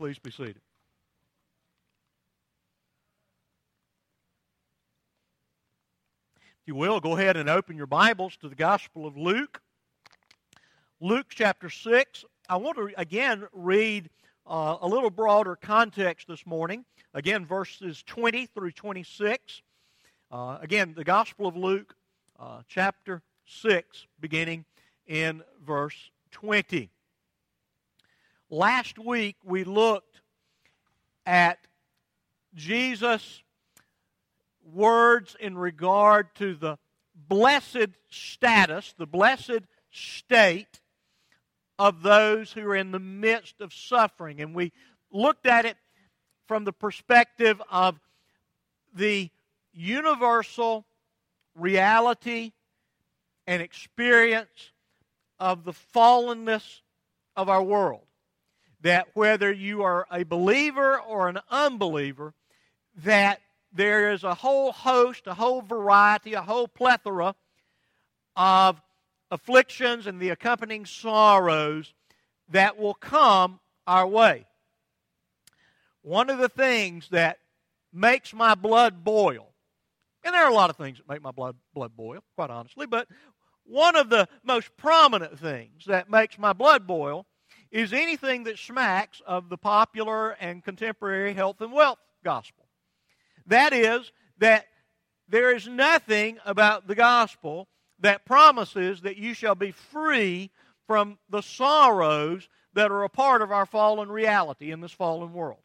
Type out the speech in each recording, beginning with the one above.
Please be seated. If you will, go ahead and open your Bibles to the Gospel of Luke. Luke chapter 6. I want to again read uh, a little broader context this morning. Again, verses 20 through 26. Uh, again, the Gospel of Luke, uh, chapter 6, beginning in verse 20. Last week we looked at Jesus' words in regard to the blessed status, the blessed state of those who are in the midst of suffering. And we looked at it from the perspective of the universal reality and experience of the fallenness of our world that whether you are a believer or an unbeliever, that there is a whole host, a whole variety, a whole plethora of afflictions and the accompanying sorrows that will come our way. One of the things that makes my blood boil, and there are a lot of things that make my blood, blood boil, quite honestly, but one of the most prominent things that makes my blood boil is anything that smacks of the popular and contemporary health and wealth gospel. That is, that there is nothing about the gospel that promises that you shall be free from the sorrows that are a part of our fallen reality in this fallen world.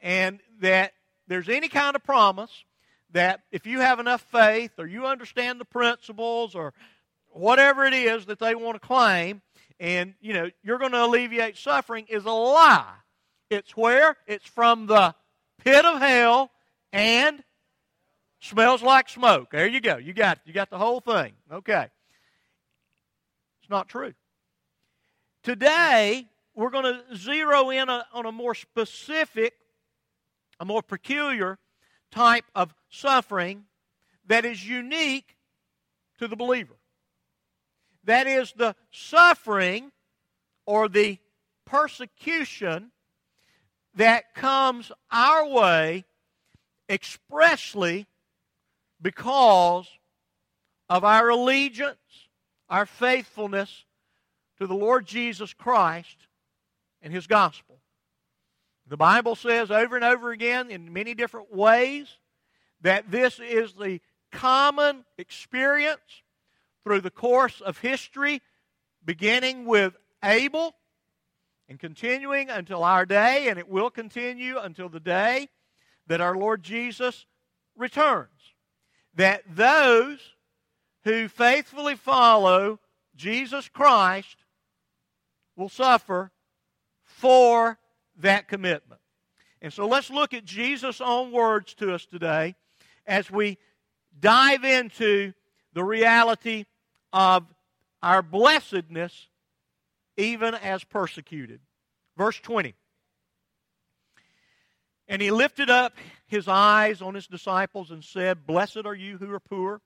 And that there's any kind of promise that if you have enough faith or you understand the principles or whatever it is that they want to claim, and you know you're going to alleviate suffering is a lie. It's where? It's from the pit of hell and smells like smoke. There you go. You got you got the whole thing. Okay. It's not true. Today we're going to zero in on a more specific, a more peculiar type of suffering that is unique to the believer. That is the suffering or the persecution that comes our way expressly because of our allegiance, our faithfulness to the Lord Jesus Christ and His gospel. The Bible says over and over again in many different ways that this is the common experience through the course of history, beginning with Abel and continuing until our day, and it will continue until the day that our Lord Jesus returns. That those who faithfully follow Jesus Christ will suffer for that commitment. And so let's look at Jesus' own words to us today as we dive into the reality of our blessedness even as persecuted. Verse 20. And he lifted up his eyes on his disciples and said, Blessed are you who are poor,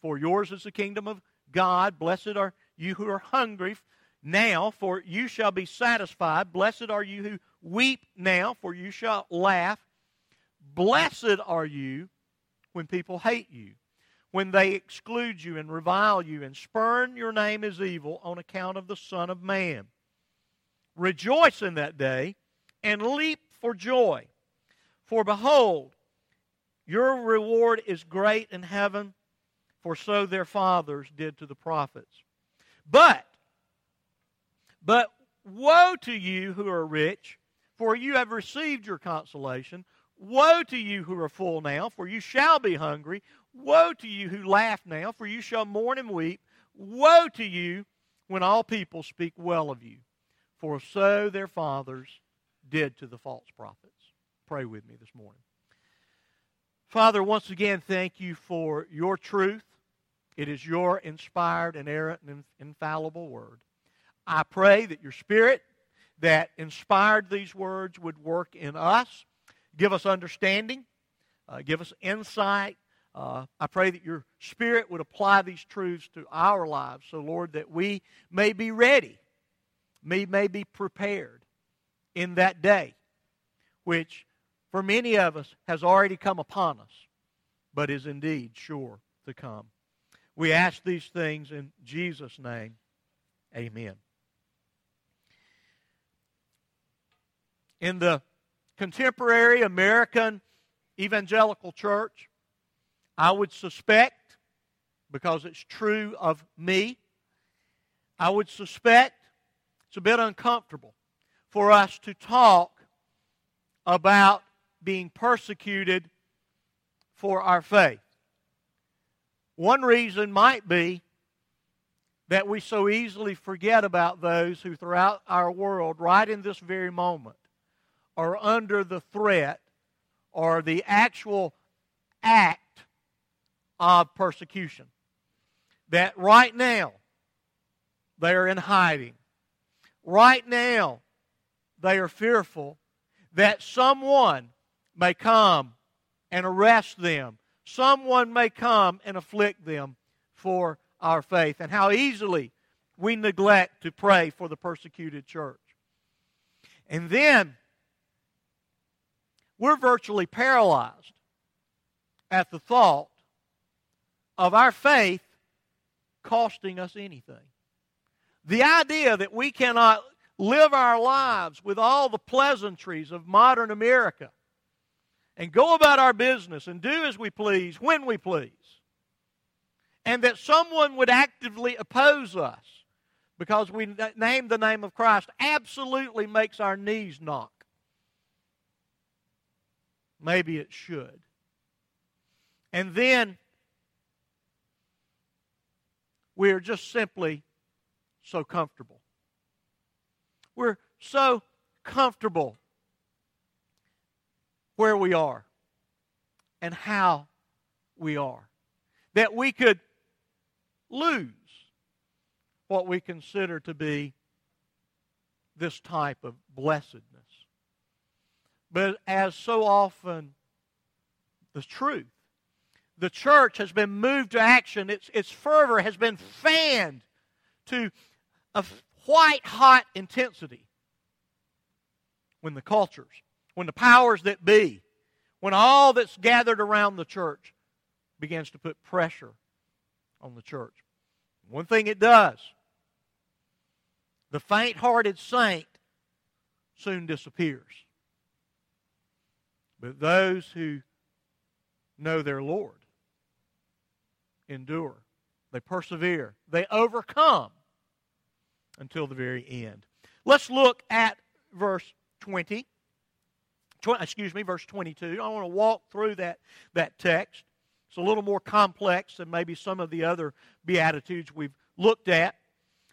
for yours is the kingdom of God. Blessed are you who are hungry now, for you shall be satisfied. Blessed are you who weep now, for you shall laugh. Blessed are you when people hate you when they exclude you and revile you and spurn your name as evil on account of the Son of Man. Rejoice in that day and leap for joy. For behold, your reward is great in heaven, for so their fathers did to the prophets. But, but woe to you who are rich, for you have received your consolation. Woe to you who are full now, for you shall be hungry. Woe to you who laugh now, for you shall mourn and weep. Woe to you when all people speak well of you, for so their fathers did to the false prophets. Pray with me this morning. Father, once again, thank you for your truth. It is your inspired, inerrant, and infallible word. I pray that your Spirit that inspired these words would work in us, give us understanding, uh, give us insight, uh, I pray that your Spirit would apply these truths to our lives. So, Lord, that we may be ready, we may be prepared in that day which for many of us has already come upon us, but is indeed sure to come. We ask these things in Jesus' name. Amen. In the contemporary American evangelical church, I would suspect, because it's true of me, I would suspect it's a bit uncomfortable for us to talk about being persecuted for our faith. One reason might be that we so easily forget about those who, throughout our world, right in this very moment, are under the threat or the actual act of persecution. That right now they are in hiding. Right now they are fearful that someone may come and arrest them. Someone may come and afflict them for our faith. And how easily we neglect to pray for the persecuted church. And then we're virtually paralyzed at the thought of our faith costing us anything. The idea that we cannot live our lives with all the pleasantries of modern America and go about our business and do as we please when we please, and that someone would actively oppose us because we name the name of Christ absolutely makes our knees knock. Maybe it should. And then we're just simply so comfortable. We're so comfortable where we are and how we are that we could lose what we consider to be this type of blessedness. But as so often the truth, the church has been moved to action. Its, its fervor has been fanned to a white hot intensity when the cultures, when the powers that be, when all that's gathered around the church begins to put pressure on the church. One thing it does the faint hearted saint soon disappears. But those who know their Lord endure, they persevere, they overcome until the very end. Let's look at verse 20. 20 excuse me, verse 22. I want to walk through that, that text. It's a little more complex than maybe some of the other Beatitudes we've looked at.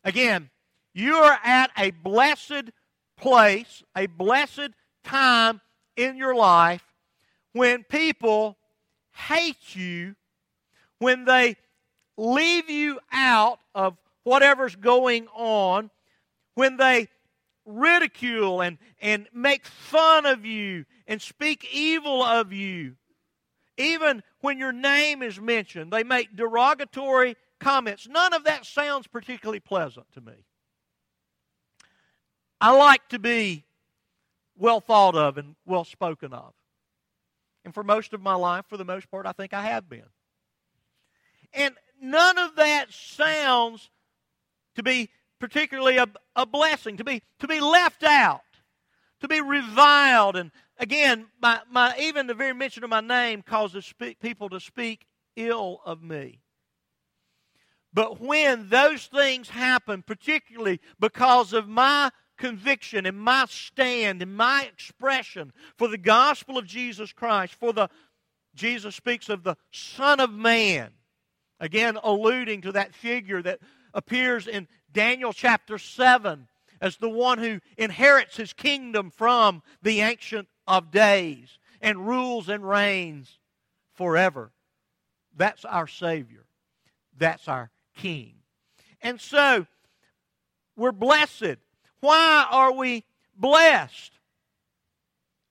Again, you are at a blessed place, a blessed time in your life when people hate you, when they leave you out of whatever's going on, when they ridicule and, and make fun of you and speak evil of you, even when your name is mentioned, they make derogatory comments. None of that sounds particularly pleasant to me. I like to be well thought of and well spoken of. And for most of my life, for the most part, I think I have been. And none of that sounds to be particularly a, a blessing, to be, to be left out, to be reviled. And again, my, my, even the very mention of my name causes spe- people to speak ill of me. But when those things happen, particularly because of my conviction and my stand and my expression for the gospel of Jesus Christ, for the Jesus speaks of the Son of Man, again alluding to that figure that appears in Daniel chapter 7 as the one who inherits his kingdom from the Ancient of Days and rules and reigns forever. That's our Savior. That's our King. And so, we're blessed why are we blessed?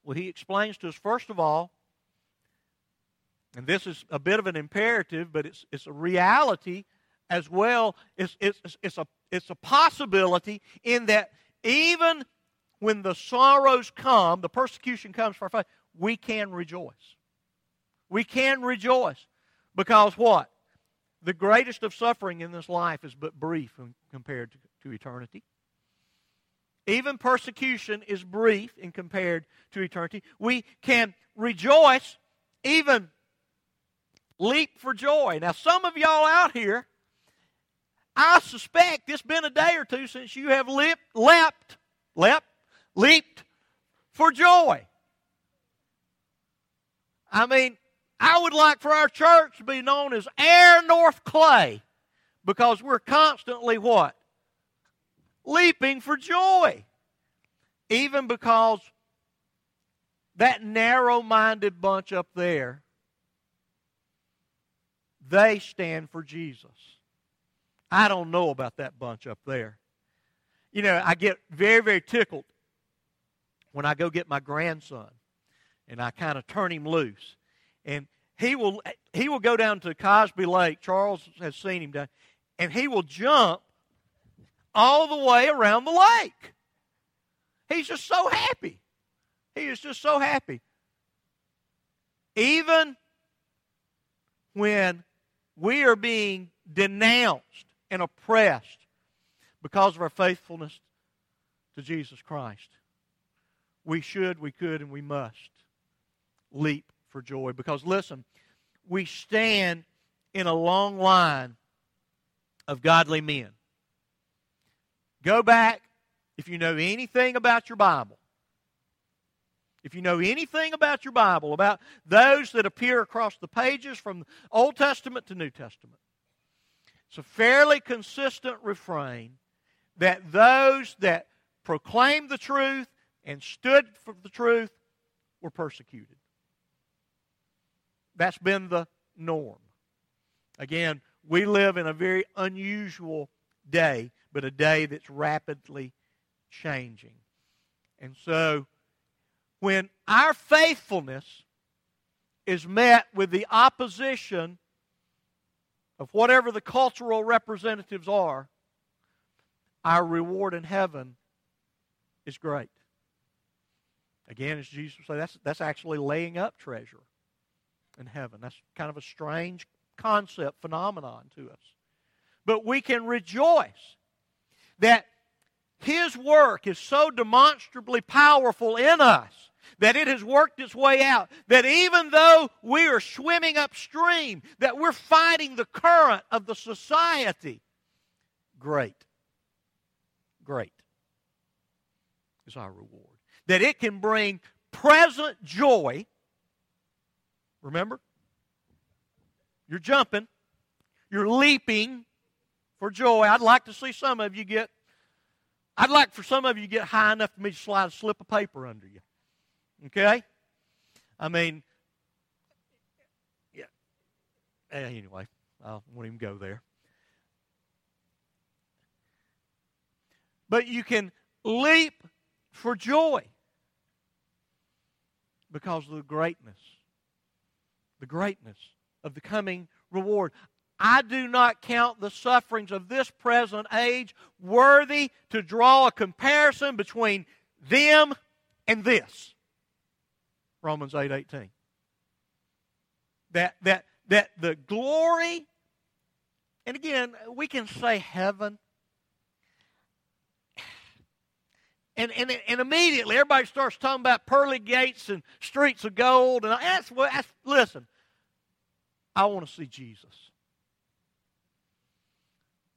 Well, he explains to us, first of all, and this is a bit of an imperative, but it's, it's a reality as well. It's, it's, it's, a, it's a possibility in that even when the sorrows come, the persecution comes for our faith, we can rejoice. We can rejoice. Because what? The greatest of suffering in this life is but brief compared to, to eternity. Even persecution is brief in compared to eternity. We can rejoice, even leap for joy. Now, some of y'all out here, I suspect it's been a day or two since you have leapt, leapt, leapt, leaped for joy. I mean, I would like for our church to be known as Air North Clay because we're constantly what? Leaping for joy. Even because that narrow minded bunch up there, they stand for Jesus. I don't know about that bunch up there. You know, I get very, very tickled when I go get my grandson and I kind of turn him loose. And he will he will go down to Cosby Lake. Charles has seen him down, and he will jump all the way around the lake. He's just so happy. He is just so happy. Even when we are being denounced and oppressed because of our faithfulness to Jesus Christ, we should, we could, and we must leap for joy. Because listen, we stand in a long line of godly men. Go back, if you know anything about your Bible, if you know anything about your Bible, about those that appear across the pages from Old Testament to New Testament, it's a fairly consistent refrain that those that proclaimed the truth and stood for the truth were persecuted. That's been the norm. Again, we live in a very unusual day, but a day that's rapidly changing. And so, when our faithfulness is met with the opposition of whatever the cultural representatives are, our reward in heaven is great. Again, as Jesus said, that's, that's actually laying up treasure in heaven. That's kind of a strange concept, phenomenon to us. But we can rejoice that His work is so demonstrably powerful in us that it has worked its way out. That even though we are swimming upstream, that we're fighting the current of the society, great, great is our reward. That it can bring present joy Remember? You're jumping. You're leaping for joy. I'd like to see some of you get, I'd like for some of you get high enough for me to slide a slip of paper under you. Okay? I mean, yeah. Eh, anyway, I won't even go there. But you can leap for joy because of the greatness the greatness of the coming reward. I do not count the sufferings of this present age worthy to draw a comparison between them and this. Romans 8 18. That, that, that the glory, and again, we can say heaven. And, and, and immediately everybody starts talking about pearly gates and streets of gold. And that's what, listen, I want to see Jesus.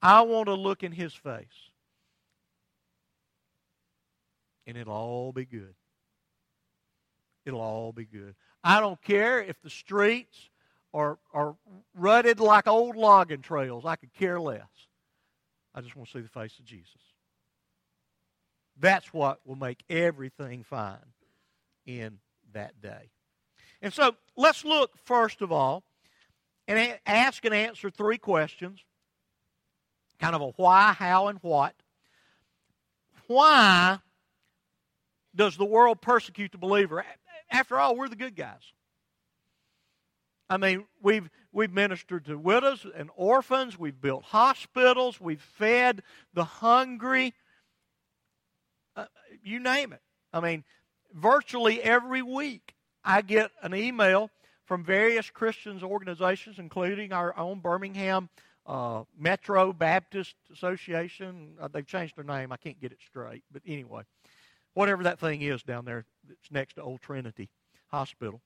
I want to look in his face. And it'll all be good. It'll all be good. I don't care if the streets are, are rutted like old logging trails. I could care less. I just want to see the face of Jesus. That's what will make everything fine in that day. And so let's look, first of all, and ask and answer three questions kind of a why, how, and what. Why does the world persecute the believer? After all, we're the good guys. I mean, we've, we've ministered to widows and orphans, we've built hospitals, we've fed the hungry uh, you name it. I mean, virtually every week I get an email from various Christians organizations, including our own Birmingham uh, Metro Baptist Association. Uh, they've changed their name. I can't get it straight. But anyway, whatever that thing is down there that's next to Old Trinity Hospital.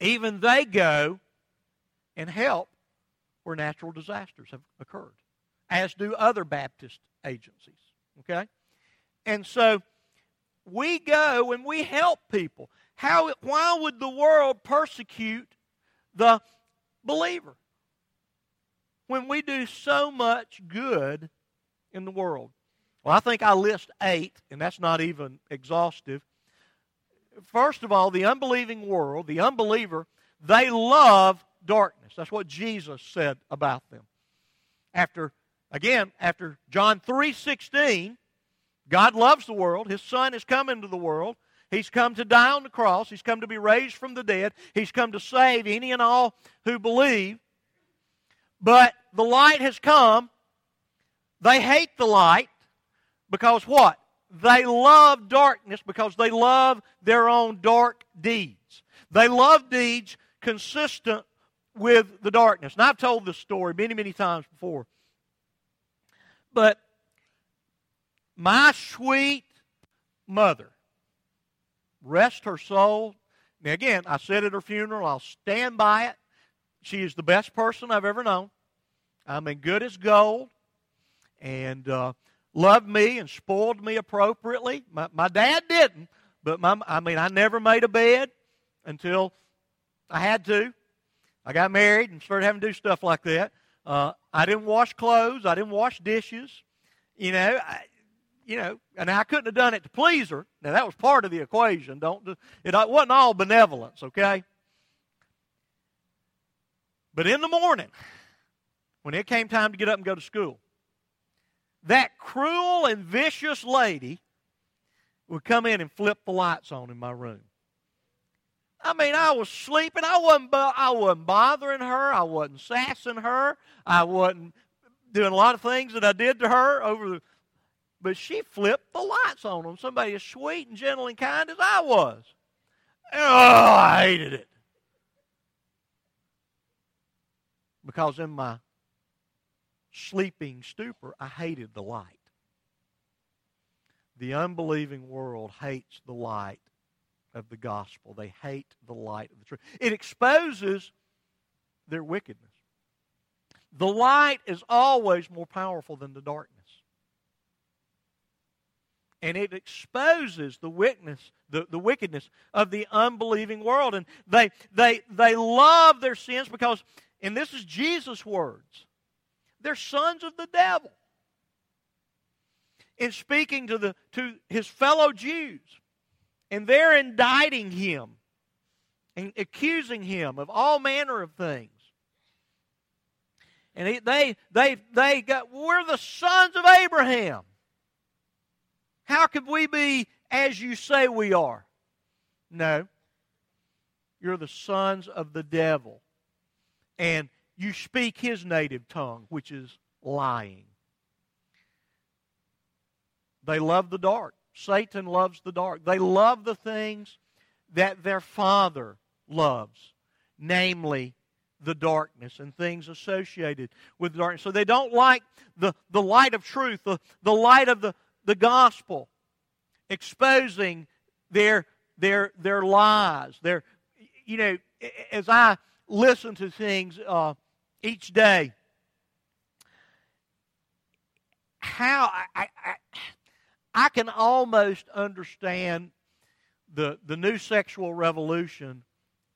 Even they go and help where natural disasters have occurred, as do other Baptist agencies. Okay? And so we go and we help people. How, why would the world persecute the believer when we do so much good in the world? Well, I think I list eight, and that's not even exhaustive. First of all, the unbelieving world, the unbeliever, they love darkness. That's what Jesus said about them. After, again, after John 3:16, God loves the world. His Son has come into the world. He's come to die on the cross. He's come to be raised from the dead. He's come to save any and all who believe. But the light has come. They hate the light because what? They love darkness because they love their own dark deeds. They love deeds consistent with the darkness. And I've told this story many, many times before. But my sweet mother, rest her soul. Now, again, I said at her funeral, I'll stand by it. She is the best person I've ever known. I mean, good as gold. And uh, loved me and spoiled me appropriately. My, my dad didn't, but my, I mean, I never made a bed until I had to. I got married and started having to do stuff like that. Uh, I didn't wash clothes. I didn't wash dishes. You know, I, you know, and I couldn't have done it to please her. Now that was part of the equation. Don't it wasn't all benevolence, okay? But in the morning, when it came time to get up and go to school, that cruel and vicious lady would come in and flip the lights on in my room. I mean, I was sleeping. I wasn't, I wasn't bothering her. I wasn't sassing her. I wasn't doing a lot of things that I did to her over the. But she flipped the lights on them. Somebody as sweet and gentle and kind as I was. Oh, I hated it. Because in my sleeping stupor, I hated the light. The unbelieving world hates the light of the gospel. They hate the light of the truth. It exposes their wickedness. The light is always more powerful than the darkness. And it exposes the wickedness, the, the wickedness of the unbelieving world. And they, they, they love their sins because, and this is Jesus' words, they're sons of the devil. In speaking to, the, to his fellow Jews, and they're indicting him and accusing him of all manner of things. And he, they, they, they got, we're the sons of Abraham. How could we be as you say we are? No. You're the sons of the devil. And you speak his native tongue, which is lying. They love the dark. Satan loves the dark. They love the things that their father loves, namely the darkness and things associated with darkness. So they don't like the, the light of truth, the, the light of the, the gospel, exposing their, their, their lies. Their, you know, as I listen to things uh, each day, how I, I, I can almost understand the, the new sexual revolution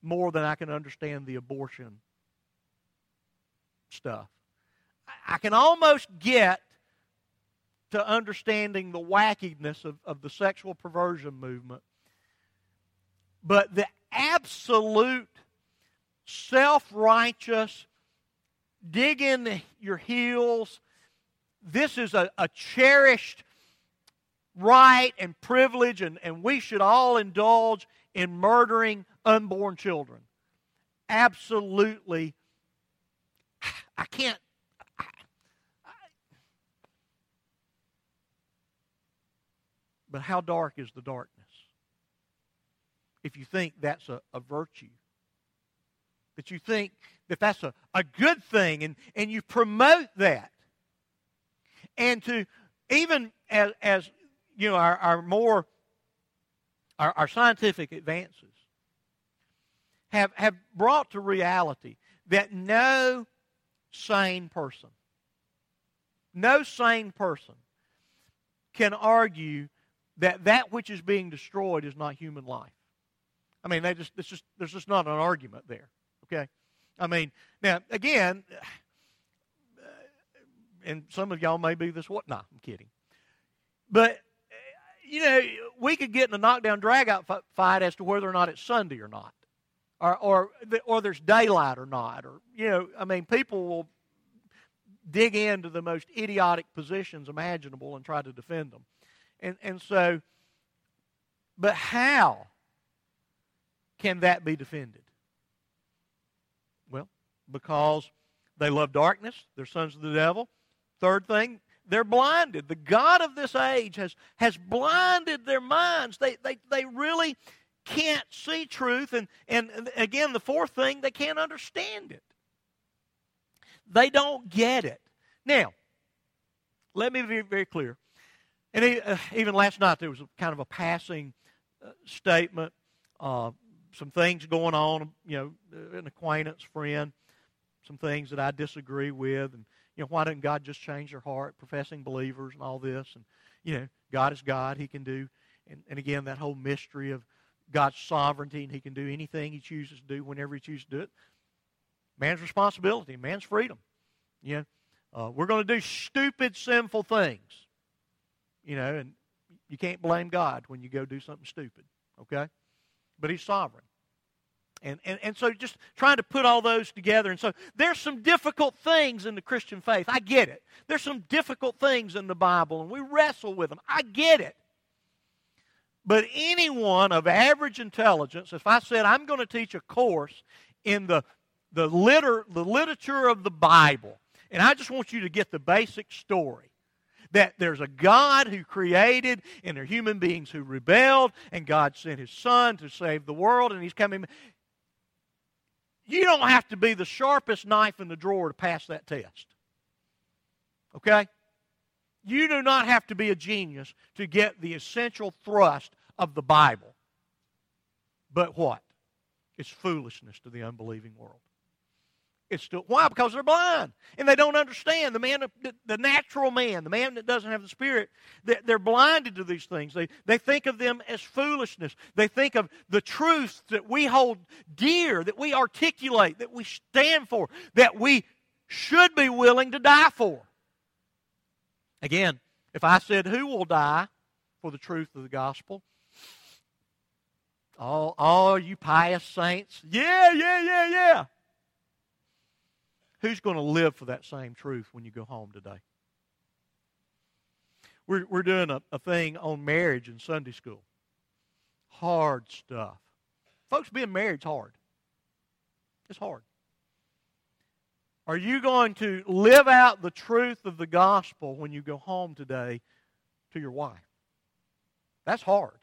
more than I can understand the abortion stuff. I can almost get to understanding the wackiness of, of the sexual perversion movement. But the absolute self righteous, dig in your heels, this is a, a cherished right and privilege, and, and we should all indulge in murdering unborn children. Absolutely. I can't. But how dark is the darkness? If you think that's a, a virtue, that you think that that's a, a good thing and, and you promote that. And to even as, as you know, our, our more, our, our scientific advances have, have brought to reality that no sane person, no sane person can argue that that which is being destroyed is not human life. I mean, they just, it's just, there's just not an argument there. Okay? I mean, now, again, and some of y'all may be this what? Nah, I'm kidding. But, you know, we could get in a knockdown dragout fight as to whether or not it's Sunday or not. Or, or, or there's daylight or not. Or, you know, I mean, people will dig into the most idiotic positions imaginable and try to defend them. And, and so, but how can that be defended? Because they love darkness, they're sons of the devil. Third thing, they're blinded. The God of this age has, has blinded their minds. They, they, they really can't see truth. And, and again, the fourth thing, they can't understand it. They don't get it. Now, let me be very clear. And uh, even last night, there was kind of a passing uh, statement, uh, some things going on, you know, an acquaintance, friend, some things that I disagree with, and you know, why didn't God just change their heart, professing believers and all this, and you know, God is God, He can do, and, and again, that whole mystery of God's sovereignty, and He can do anything He chooses to do whenever He chooses to do it. Man's responsibility, man's freedom. You know, uh, we're going to do stupid, sinful things. You know, and you can't blame God when you go do something stupid. Okay? But He's sovereign. And, and, and so just trying to put all those together. And so there's some difficult things in the Christian faith. I get it. There's some difficult things in the Bible, and we wrestle with them. I get it. But anyone of average intelligence, if I said I'm going to teach a course in the, the, liter, the literature of the Bible, and I just want you to get the basic story that there's a God who created, and there are human beings who rebelled, and God sent His Son to save the world, and He's coming. You don't have to be the sharpest knife in the drawer to pass that test. Okay? You do not have to be a genius to get the essential thrust of the Bible. But what? It's foolishness to the unbelieving world. It's still why? Because they're blind and they don't understand. The man, the, natural man, the man that doesn't have the spirit, they, they're blinded to these things. They they think of them as foolishness. They think of the truths that we hold dear, that we articulate, that we stand for, that we should be willing to die for. Again, if I said, "Who will die for the truth of the gospel?" All, all you pious saints, yeah, yeah, yeah, yeah. Who's going to live for that same truth when you go home today? We're, we're doing a, a thing on marriage in Sunday school. Hard stuff. Folks, being married's hard. It's hard. Are you going to live out the truth of the gospel when you go home today to your wife? That's hard.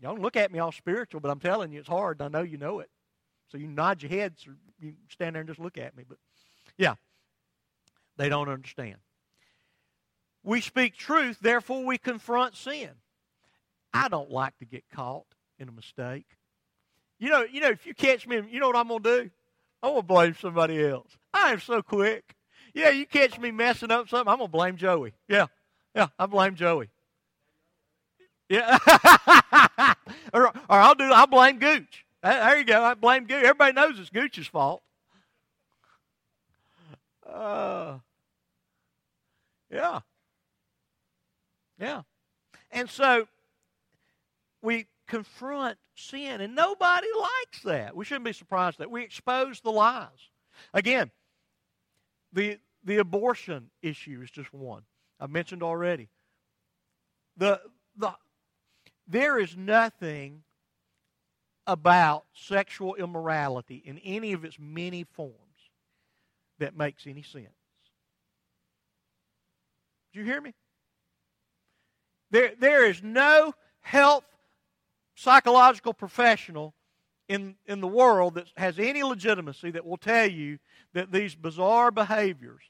Y'all look at me all spiritual, but I'm telling you it's hard. I know you know it. So you nod your heads or you stand there and just look at me. But yeah, they don't understand. We speak truth, therefore we confront sin. I don't like to get caught in a mistake. You know, you know, if you catch me, you know what I'm gonna do? I'm gonna blame somebody else. I am so quick. Yeah, you catch me messing up something, I'm gonna blame Joey. Yeah, yeah, I blame Joey. Yeah, or, or I'll do. I'll blame Gooch. There you go. I blame Gooch. Everybody knows it's Gooch's fault. Uh, yeah. Yeah. And so we confront sin, and nobody likes that. We shouldn't be surprised that we expose the lies. Again, the the abortion issue is just one. I've mentioned already. The the there is nothing about sexual immorality in any of its many forms that makes any sense. Do you hear me? There, there is no health psychological professional in, in the world that has any legitimacy that will tell you that these bizarre behaviors,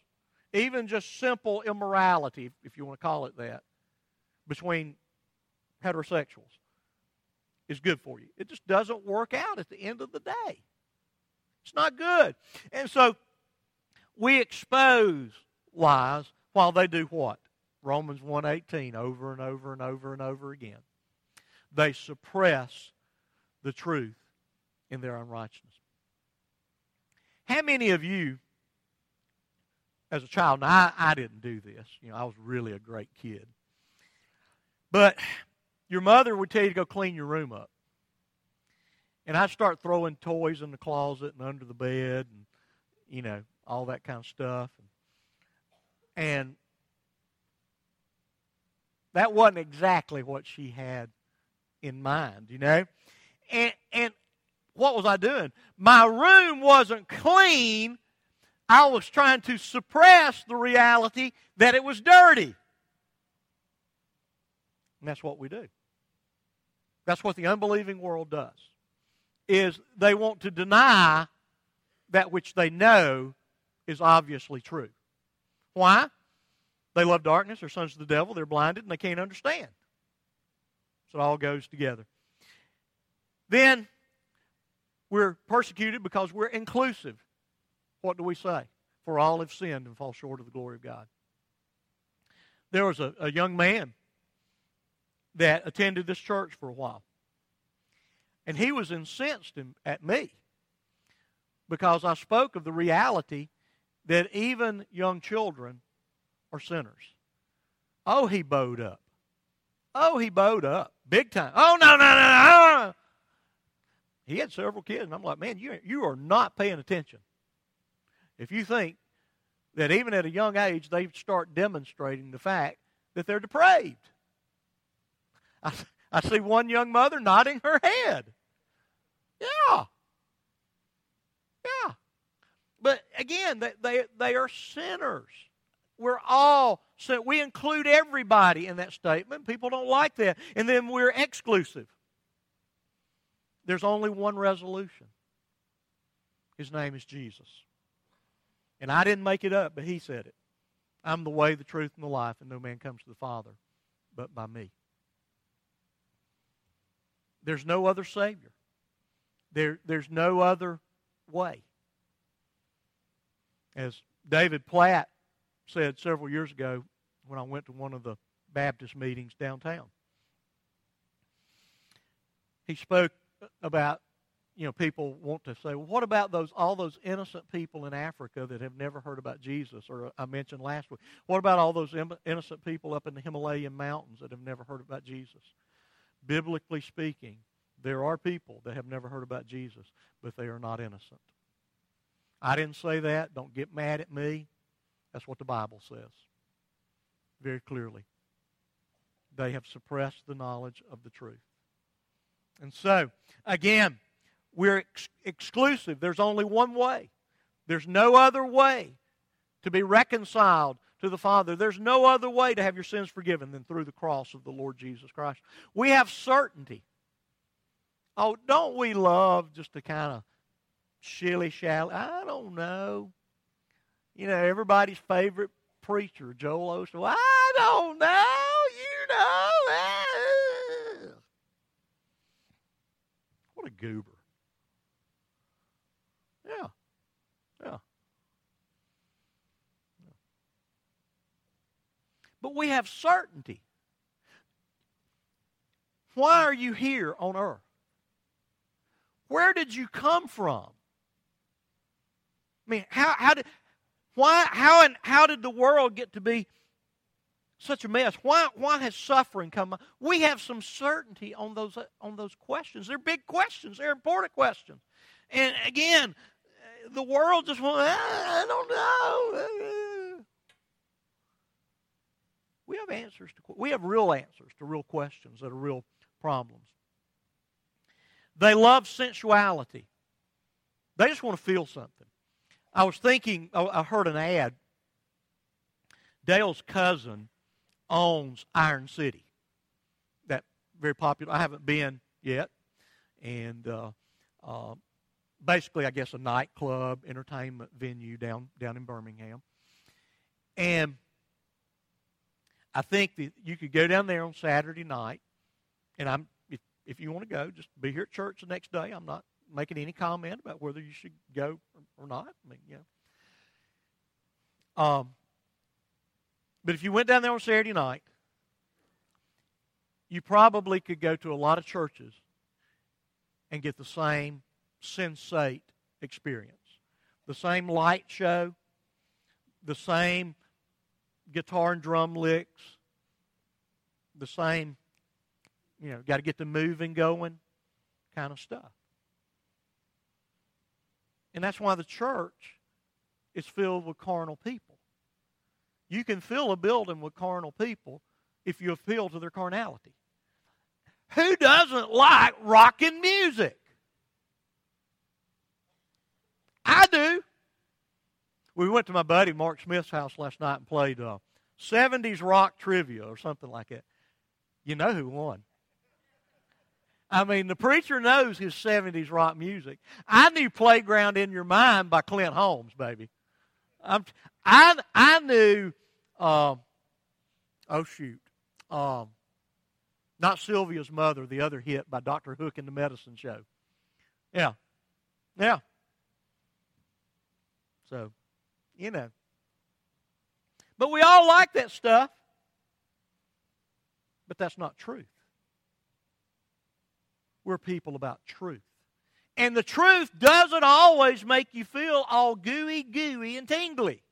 even just simple immorality, if you want to call it that, between heterosexuals, is good for you. It just doesn't work out at the end of the day. It's not good. And so we expose lies while they do what? Romans 1:18 over and over and over and over again. They suppress the truth in their unrighteousness. How many of you as a child, now I, I didn't do this, you know, I was really a great kid. But your mother would tell you to go clean your room up. And I'd start throwing toys in the closet and under the bed and, you know, all that kind of stuff. And that wasn't exactly what she had in mind, you know? And, and what was I doing? My room wasn't clean. I was trying to suppress the reality that it was dirty. And that's what we do. That's what the unbelieving world does. Is they want to deny that which they know is obviously true. Why? They love darkness, they're sons of the devil, they're blinded, and they can't understand. So it all goes together. Then we're persecuted because we're inclusive. What do we say? For all have sinned and fall short of the glory of God. There was a, a young man that attended this church for a while. And he was incensed at me because I spoke of the reality that even young children are sinners. Oh, he bowed up. Oh, he bowed up. Big time. Oh, no, no, no, no. He had several kids, and I'm like, man, you, you are not paying attention. If you think that even at a young age they start demonstrating the fact that they're depraved. I, I see one young mother nodding her head. Yeah. Yeah. But again, they, they, they are sinners. We're all so we include everybody in that statement. People don't like that. And then we're exclusive. There's only one resolution. His name is Jesus. And I didn't make it up, but he said it. I'm the way, the truth, and the life, and no man comes to the Father but by me. There's no other Savior. There, there's no other way. As David Platt said several years ago when I went to one of the Baptist meetings downtown, he spoke about you know people want to say well, what about those all those innocent people in africa that have never heard about jesus or uh, i mentioned last week what about all those innocent people up in the himalayan mountains that have never heard about jesus biblically speaking there are people that have never heard about Jesus, but they are not innocent. I didn't say that. Don't get mad at me. That's what the Bible says very clearly. They have suppressed the knowledge of the truth. And so, again, we're ex- exclusive. There's only one way. There's no other way to be reconciled to the Father. There's no other way to have your sins forgiven than through the cross of the Lord Jesus Christ. We have certainty Oh, don't we love just to kind of shilly shally? I don't know. You know, everybody's favorite preacher, Joel Osteen. Well, I don't know. You know. What a goober. Yeah. Yeah. But we have certainty. Why are you here on earth? Where did you come from? I mean, how, how did why how and how did the world get to be such a mess? Why why has suffering come? We have some certainty on those on those questions. They're big questions. They're important questions. And again, the world just wants. Ah, I don't know. We have answers to we have real answers to real questions that are real problems. They love sensuality. They just want to feel something. I was thinking, I heard an ad. Dale's cousin owns Iron City. That very popular. I haven't been yet, and uh, uh, basically, I guess a nightclub, entertainment venue down down in Birmingham, and I think that you could go down there on Saturday night, and I'm if if you want to go, just be here at church the next day. I'm not making any comment about whether you should go or, or not. I mean, yeah. Um, but if you went down there on Saturday night, you probably could go to a lot of churches and get the same sensate experience. The same light show, the same guitar and drum licks, the same, you know, got to get the moving going kind of stuff. And that's why the church is filled with carnal people. You can fill a building with carnal people if you appeal to their carnality. Who doesn't like rocking music? I do. We went to my buddy Mark Smith's house last night and played uh, 70s rock trivia or something like that. You know who won. I mean, the preacher knows his 70s rock music. I knew Playground in Your Mind by Clint Holmes, baby. I'm, I, I knew, uh, oh, shoot, um, not Sylvia's Mother, the other hit by Dr. Hook in the Medicine Show. Yeah. Yeah. So, you know. But we all like that stuff. But that's not truth. We're people about truth. And the truth doesn't always make you feel all gooey, gooey, and tingly.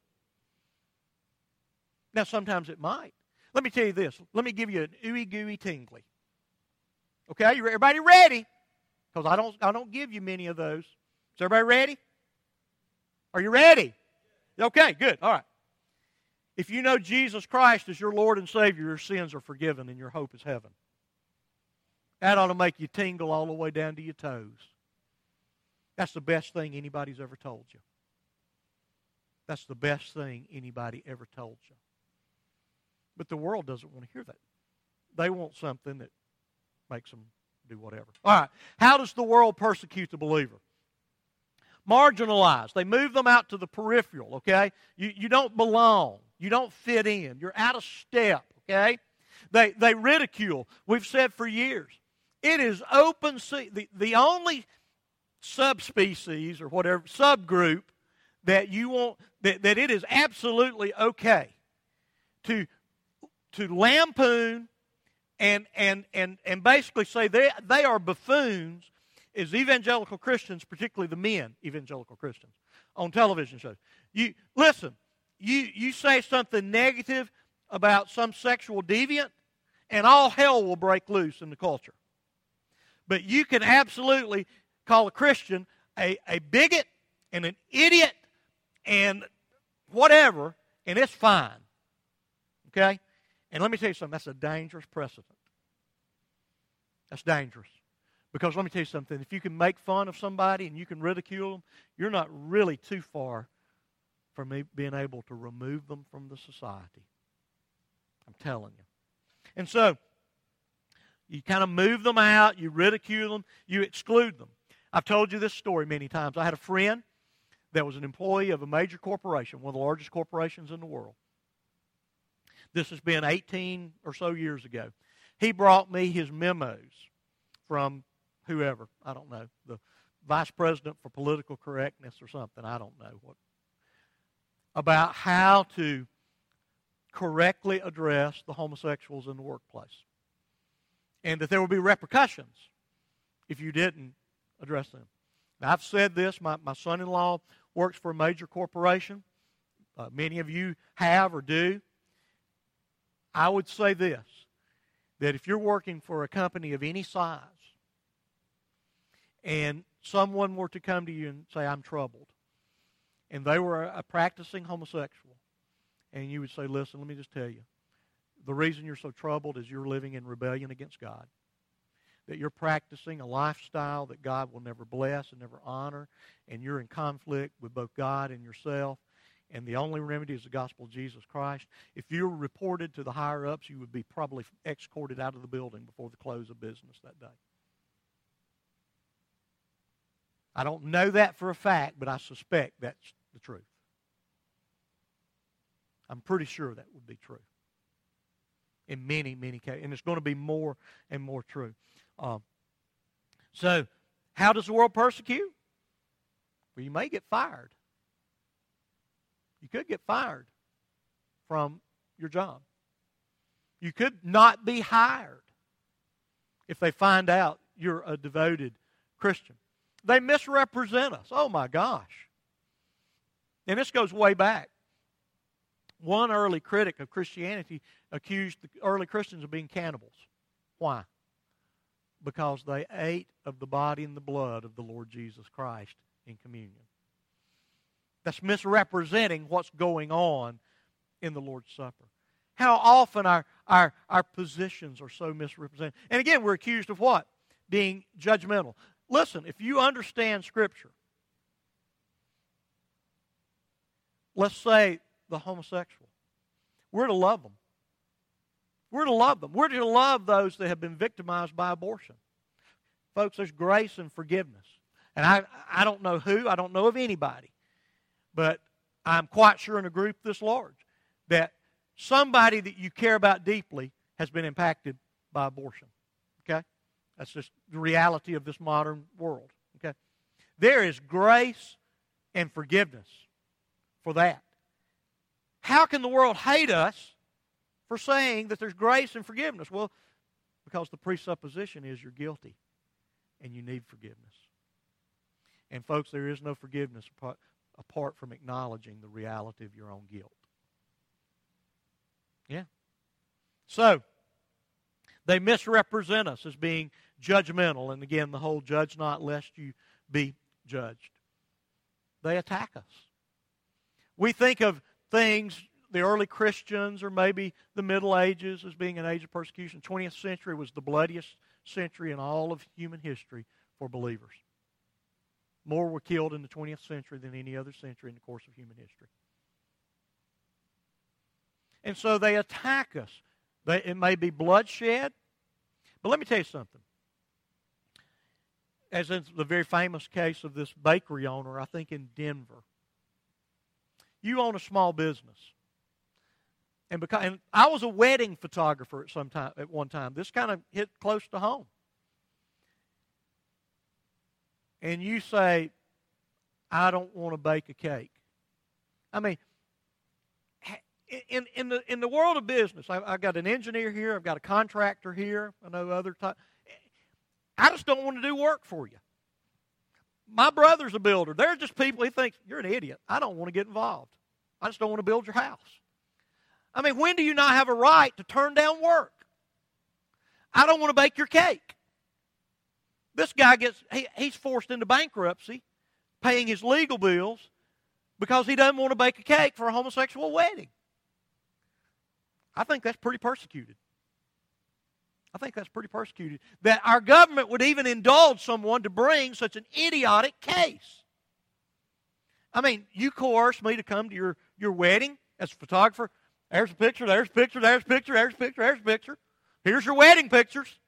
Now, sometimes it might. Let me tell you this. Let me give you an ooey gooey tingly. Okay, everybody ready? Because I don't I don't give you many of those. Is everybody ready? Are you ready? Okay, good. All right. If you know Jesus Christ as your Lord and Savior, your sins are forgiven and your hope is heaven. That ought to make you tingle all the way down to your toes. That's the best thing anybody's ever told you. That's the best thing anybody ever told you. But the world doesn't want to hear that. They want something that makes them do whatever. All right. How does the world persecute the believer? Marginalized. They move them out to the peripheral, okay? You, you don't belong. You don't fit in. You're out of step, okay? They, they ridicule. We've said for years. It is open sea. The, the only subspecies or whatever, subgroup that you want, that, that it is absolutely okay to, to lampoon and, and, and, and basically say they, they are buffoons is evangelical Christians, particularly the men evangelical Christians, on television shows. You listen, you you say something negative about some sexual deviant, and all hell will break loose in the culture. But you can absolutely call a Christian a, a bigot and an idiot and whatever, and it's fine. Okay? And let me tell you something, that's a dangerous precedent. That's dangerous. Because let me tell you something if you can make fun of somebody and you can ridicule them, you're not really too far from being able to remove them from the society. I'm telling you. And so, you kind of move them out, you ridicule them, you exclude them. I've told you this story many times. I had a friend that was an employee of a major corporation, one of the largest corporations in the world. This has been 18 or so years ago. He brought me his memos from whoever, I don't know, the vice president for political correctness or something, I don't know what, about how to correctly address the homosexuals in the workplace. And that there will be repercussions if you didn't address them. Now, I've said this. My, my son in law works for a major corporation. Uh, many of you have or do. I would say this that if you're working for a company of any size, and someone were to come to you and say, I'm troubled, and they were a practicing homosexual, and you would say, Listen, let me just tell you, the reason you're so troubled is you're living in rebellion against God. That you're practicing a lifestyle that God will never bless and never honor, and you're in conflict with both God and yourself, and the only remedy is the gospel of Jesus Christ. If you were reported to the higher ups, you would be probably escorted out of the building before the close of business that day. I don't know that for a fact, but I suspect that's the truth. I'm pretty sure that would be true in many, many cases. And it's going to be more and more true. Um, so, how does the world persecute? Well, you may get fired. You could get fired from your job. You could not be hired if they find out you're a devoted Christian. They misrepresent us. Oh my gosh. And this goes way back. One early critic of Christianity accused the early Christians of being cannibals. Why? Because they ate of the body and the blood of the Lord Jesus Christ in communion. That's misrepresenting what's going on in the Lord's Supper. How often our, our, our positions are so misrepresented. And again, we're accused of what? Being judgmental. Listen, if you understand Scripture, let's say the homosexual, we're to love them. We're to love them. We're to love those that have been victimized by abortion. Folks, there's grace and forgiveness. And I, I don't know who, I don't know of anybody, but I'm quite sure in a group this large that somebody that you care about deeply has been impacted by abortion. Okay? That's just the reality of this modern world. Okay? There is grace and forgiveness for that. How can the world hate us for saying that there's grace and forgiveness? Well, because the presupposition is you're guilty and you need forgiveness. And, folks, there is no forgiveness apart from acknowledging the reality of your own guilt. Yeah. So, they misrepresent us as being judgmental. And again, the whole judge not lest you be judged. They attack us. We think of things, the early Christians or maybe the Middle Ages as being an age of persecution. 20th century was the bloodiest century in all of human history for believers. More were killed in the 20th century than any other century in the course of human history. And so they attack us. They, it may be bloodshed. But let me tell you something. As in the very famous case of this bakery owner, I think in Denver. You own a small business. And, because, and I was a wedding photographer at some time at one time. This kind of hit close to home. And you say, I don't want to bake a cake. I mean, in, in, the, in the world of business, I, have got an engineer here, I've got a contractor here, I know other types. I just don't want to do work for you. My brother's a builder. They're just people, he thinks, you're an idiot. I don't want to get involved. I just don't want to build your house. I mean, when do you not have a right to turn down work? I don't want to bake your cake. This guy gets, he, he's forced into bankruptcy, paying his legal bills because he doesn't want to bake a cake for a homosexual wedding. I think that's pretty persecuted. I think that's pretty persecuted. That our government would even indulge someone to bring such an idiotic case. I mean, you coerce me to come to your, your wedding as a photographer. There's a picture, there's a picture, there's a picture, there's a picture, there's a picture. Here's your wedding pictures.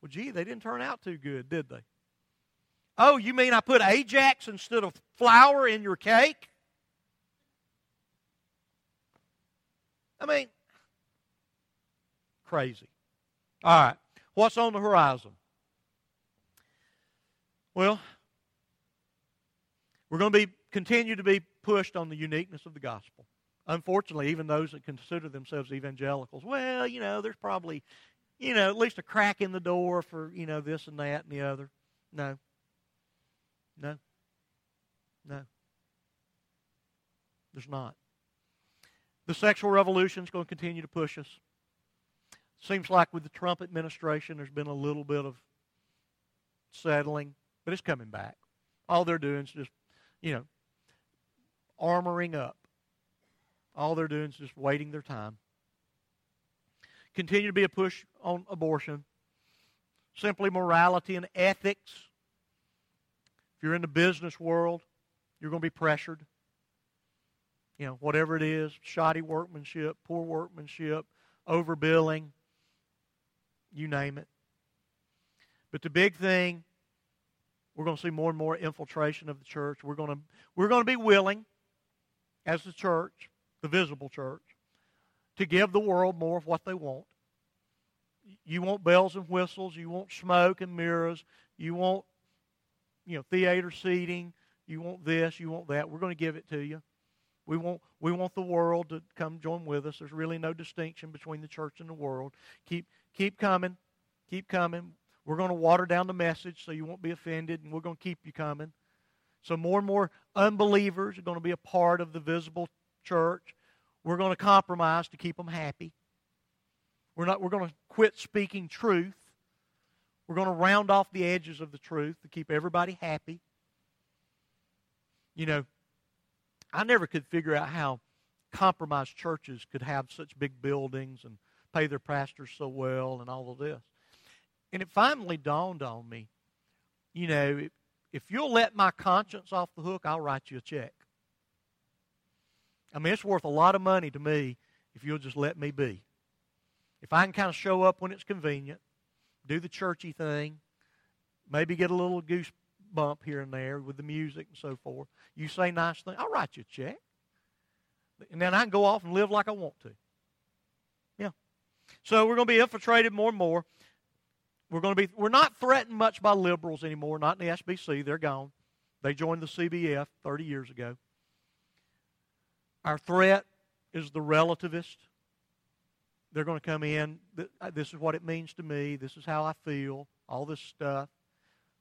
Well, gee, they didn't turn out too good, did they? Oh, you mean I put Ajax instead of flour in your cake? I mean, crazy. All right. What's on the horizon? Well, we're going to be continue to be pushed on the uniqueness of the gospel. Unfortunately, even those that consider themselves evangelicals, well, you know, there's probably, you know, at least a crack in the door for, you know, this and that and the other. No. No. No. There's not. The sexual revolution is going to continue to push us. Seems like with the Trump administration, there's been a little bit of settling, but it's coming back. All they're doing is just, you know, armoring up. All they're doing is just waiting their time. Continue to be a push on abortion. Simply morality and ethics. If you're in the business world, you're going to be pressured. you know, whatever it is, shoddy workmanship, poor workmanship, overbilling, you name it. But the big thing, we're going to see more and more infiltration of the church. We're going to, we're going to be willing, as the church, the visible church, to give the world more of what they want. You want bells and whistles. You want smoke and mirrors. You want, you know, theater seating. You want this. You want that. We're going to give it to you. We want, we want the world to come join with us. There's really no distinction between the church and the world. Keep, keep coming. Keep coming. We're going to water down the message so you won't be offended, and we're going to keep you coming. So more and more unbelievers are going to be a part of the visible church. We're going to compromise to keep them happy. We're, not, we're going to quit speaking truth. We're going to round off the edges of the truth to keep everybody happy. You know, I never could figure out how compromised churches could have such big buildings and pay their pastors so well and all of this. And it finally dawned on me, you know, if, if you'll let my conscience off the hook, I'll write you a check. I mean, it's worth a lot of money to me if you'll just let me be. If I can kind of show up when it's convenient, do the churchy thing, maybe get a little goose bump here and there with the music and so forth. You say nice things, I'll write you a check. And then I can go off and live like I want to. Yeah. So we're going to be infiltrated more and more. We're going to be we're not threatened much by liberals anymore, not in the SBC. They're gone. They joined the CBF 30 years ago. Our threat is the relativist. They're going to come in. This is what it means to me. This is how I feel. All this stuff.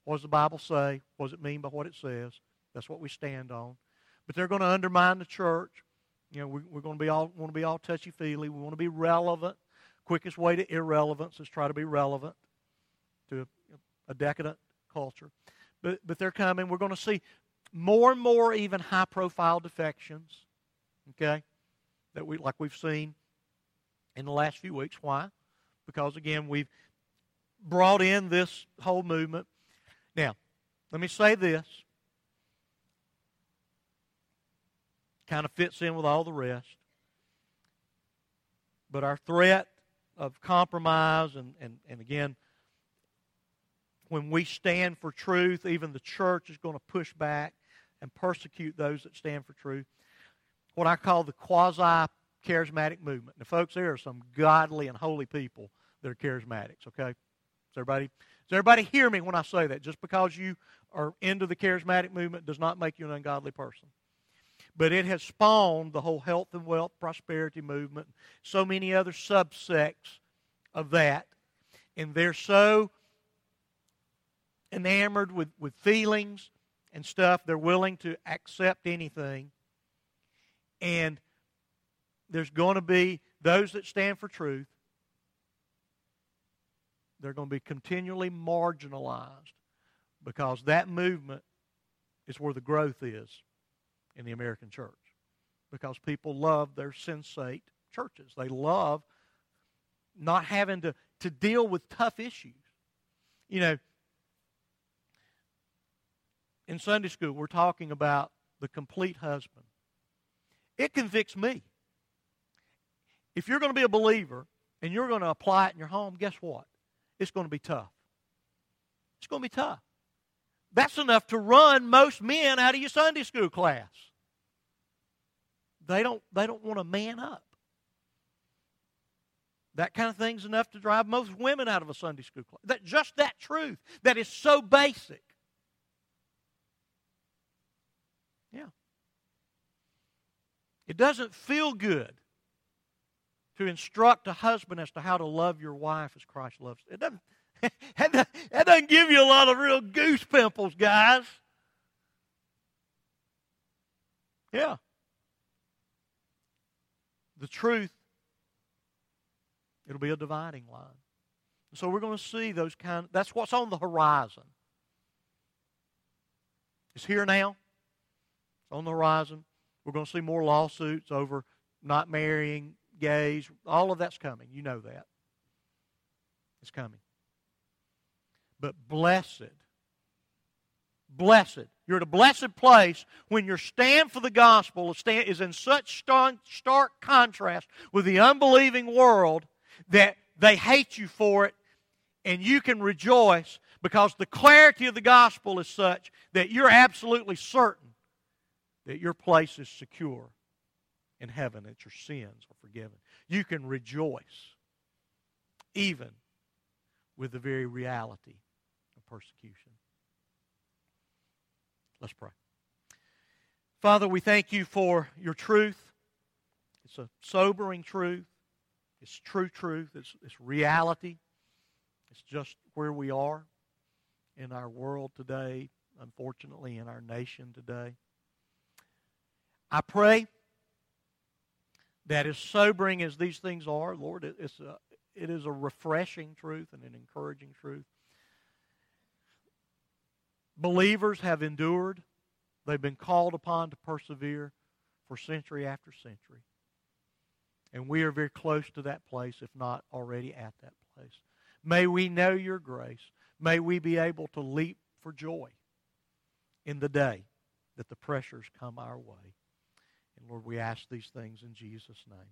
What does the Bible say? What does it mean by what it says? That's what we stand on. But they're going to undermine the church. You know, we, are going to be all want to be all touchy feely. We want to be relevant. Quickest way to irrelevance is try to be relevant to a, a decadent culture. But but they're coming. We're going to see more and more even high profile defections. Okay, that we like we've seen in the last few weeks. Why? Because again we've brought in this whole movement now, let me say this. Kind of fits in with all the rest. But our threat of compromise, and, and, and again, when we stand for truth, even the church is going to push back and persecute those that stand for truth. What I call the quasi charismatic movement. Now, folks, there are some godly and holy people that are charismatics, okay? Is everybody does everybody hear me when I say that? Just because you are into the charismatic movement does not make you an ungodly person. But it has spawned the whole health and wealth prosperity movement, so many other subsects of that. And they're so enamored with, with feelings and stuff, they're willing to accept anything. And there's going to be those that stand for truth they're going to be continually marginalized because that movement is where the growth is in the American church. Because people love their sensate churches. They love not having to, to deal with tough issues. You know, in Sunday school, we're talking about the complete husband. It convicts me. If you're going to be a believer and you're going to apply it in your home, guess what? It's going to be tough. It's going to be tough. That's enough to run most men out of your Sunday school class. They don't, they don't want to man up. That kind of thing's enough to drive most women out of a Sunday school class. That, just that truth that is so basic. Yeah. It doesn't feel good to instruct a husband as to how to love your wife as Christ loves. It doesn't, that doesn't give you a lot of real goose pimples, guys. Yeah. The truth, it'll be a dividing line. So we're going to see those kind. That's what's on the horizon. It's here now. It's on the horizon. We're going to see more lawsuits over not marrying gays, all of that's coming. You know that. It's coming. But blessed, blessed You're at a blessed place when your stand for the gospel is in such stark contrast with the unbelieving world that they hate you for it, and you can rejoice because the clarity of the gospel is such that you're absolutely certain that your place is secure in heaven, that your sins are forgiven. You can rejoice even with the very reality of persecution. Let's pray. Father, we thank you for your truth. It's a sobering truth. It's true truth. It's, it's reality. It's just where we are in our world today, unfortunately, in our nation today. I pray that as sobering as these things are, Lord, it's a, it is a refreshing truth and an encouraging truth. Believers have endured. They've been called upon to persevere for century after century. And we are very close to that place, if not already at that place. May we know your grace. May we be able to leap for joy in the day that the pressures come our way. Lord, we ask these things in Jesus' name.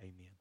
Amen.